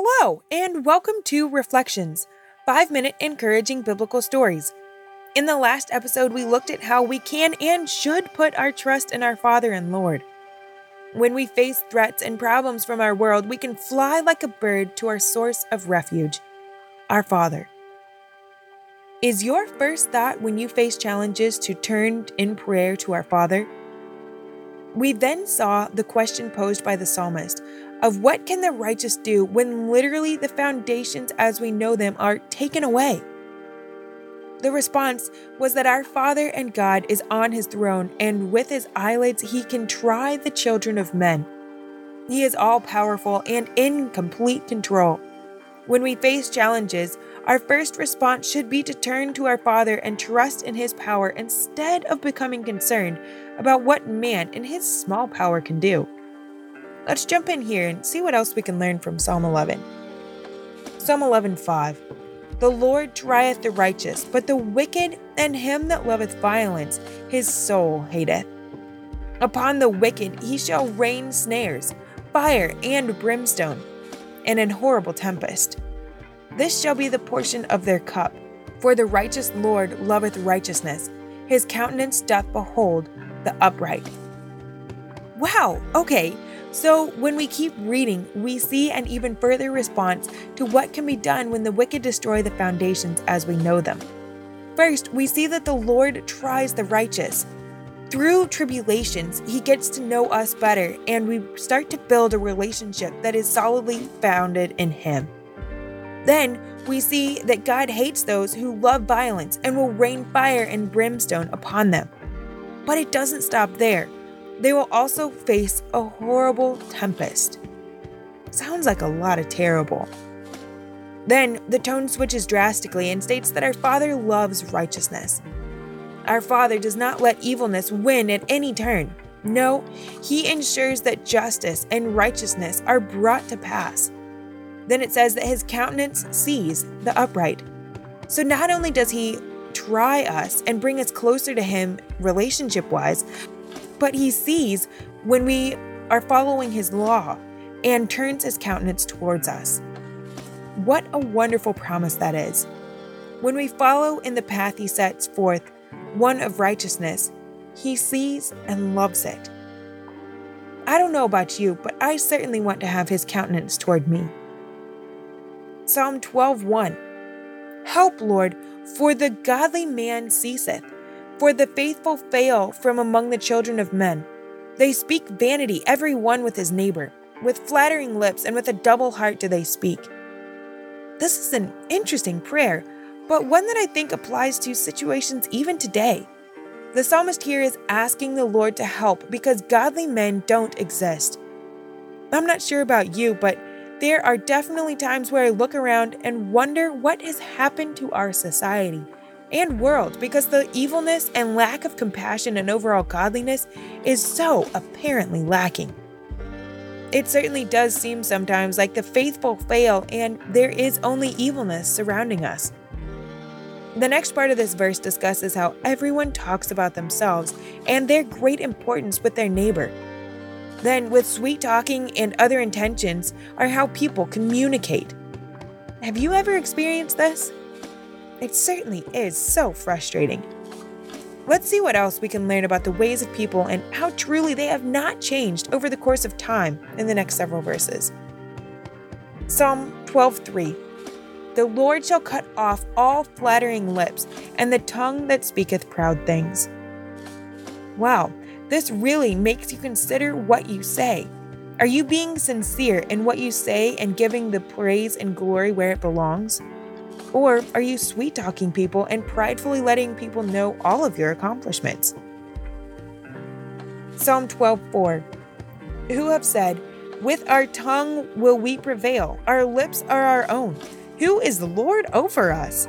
Hello, and welcome to Reflections, five minute encouraging biblical stories. In the last episode, we looked at how we can and should put our trust in our Father and Lord. When we face threats and problems from our world, we can fly like a bird to our source of refuge, our Father. Is your first thought when you face challenges to turn in prayer to our Father? We then saw the question posed by the psalmist of what can the righteous do when literally the foundations as we know them are taken away? The response was that our Father and God is on his throne, and with his eyelids he can try the children of men. He is all powerful and in complete control. When we face challenges, our first response should be to turn to our Father and trust in his power instead of becoming concerned about what man in his small power can do. Let's jump in here and see what else we can learn from Psalm 11. Psalm 11:5 The Lord trieth the righteous, but the wicked and him that loveth violence his soul hateth. Upon the wicked he shall rain snares, fire and brimstone, and an horrible tempest. This shall be the portion of their cup. For the righteous Lord loveth righteousness, his countenance doth behold the upright. Wow, okay, so, when we keep reading, we see an even further response to what can be done when the wicked destroy the foundations as we know them. First, we see that the Lord tries the righteous. Through tribulations, He gets to know us better, and we start to build a relationship that is solidly founded in Him. Then, we see that God hates those who love violence and will rain fire and brimstone upon them. But it doesn't stop there. They will also face a horrible tempest. Sounds like a lot of terrible. Then the tone switches drastically and states that our Father loves righteousness. Our Father does not let evilness win at any turn. No, He ensures that justice and righteousness are brought to pass. Then it says that His countenance sees the upright. So not only does He try us and bring us closer to Him relationship wise, but he sees when we are following his law and turns his countenance towards us. What a wonderful promise that is. When we follow in the path he sets forth, one of righteousness, he sees and loves it. I don't know about you, but I certainly want to have his countenance toward me. Psalm 12:1 Help, Lord, for the godly man ceaseth for the faithful fail from among the children of men. They speak vanity, every one with his neighbor. With flattering lips and with a double heart do they speak. This is an interesting prayer, but one that I think applies to situations even today. The psalmist here is asking the Lord to help because godly men don't exist. I'm not sure about you, but there are definitely times where I look around and wonder what has happened to our society and world because the evilness and lack of compassion and overall godliness is so apparently lacking. It certainly does seem sometimes like the faithful fail and there is only evilness surrounding us. The next part of this verse discusses how everyone talks about themselves and their great importance with their neighbor. Then, with sweet talking and other intentions, are how people communicate. Have you ever experienced this? It certainly is so frustrating. Let's see what else we can learn about the ways of people and how truly they have not changed over the course of time in the next several verses. Psalm 12:3 The Lord shall cut off all flattering lips and the tongue that speaketh proud things. Wow, this really makes you consider what you say. Are you being sincere in what you say and giving the praise and glory where it belongs? Or are you sweet talking people and pridefully letting people know all of your accomplishments? Psalm 12:4 Who have said, With our tongue will we prevail, our lips are our own. Who is the Lord over us?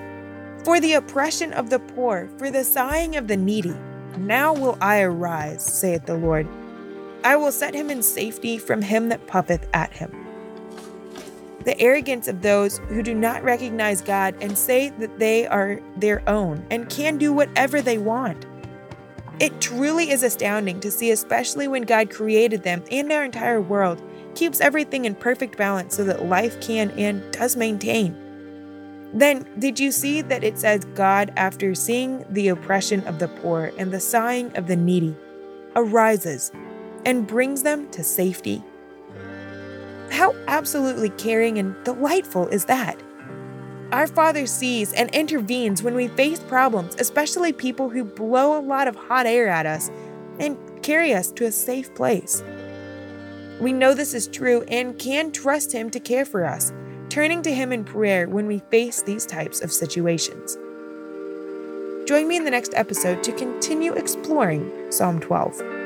For the oppression of the poor, for the sighing of the needy, now will I arise, saith the Lord. I will set him in safety from him that puffeth at him the arrogance of those who do not recognize God and say that they are their own and can do whatever they want. It truly is astounding to see, especially when God created them and our entire world, keeps everything in perfect balance so that life can and does maintain. Then, did you see that it says God, after seeing the oppression of the poor and the sighing of the needy, arises and brings them to safety? How absolutely caring and delightful is that? Our Father sees and intervenes when we face problems, especially people who blow a lot of hot air at us and carry us to a safe place. We know this is true and can trust Him to care for us, turning to Him in prayer when we face these types of situations. Join me in the next episode to continue exploring Psalm 12.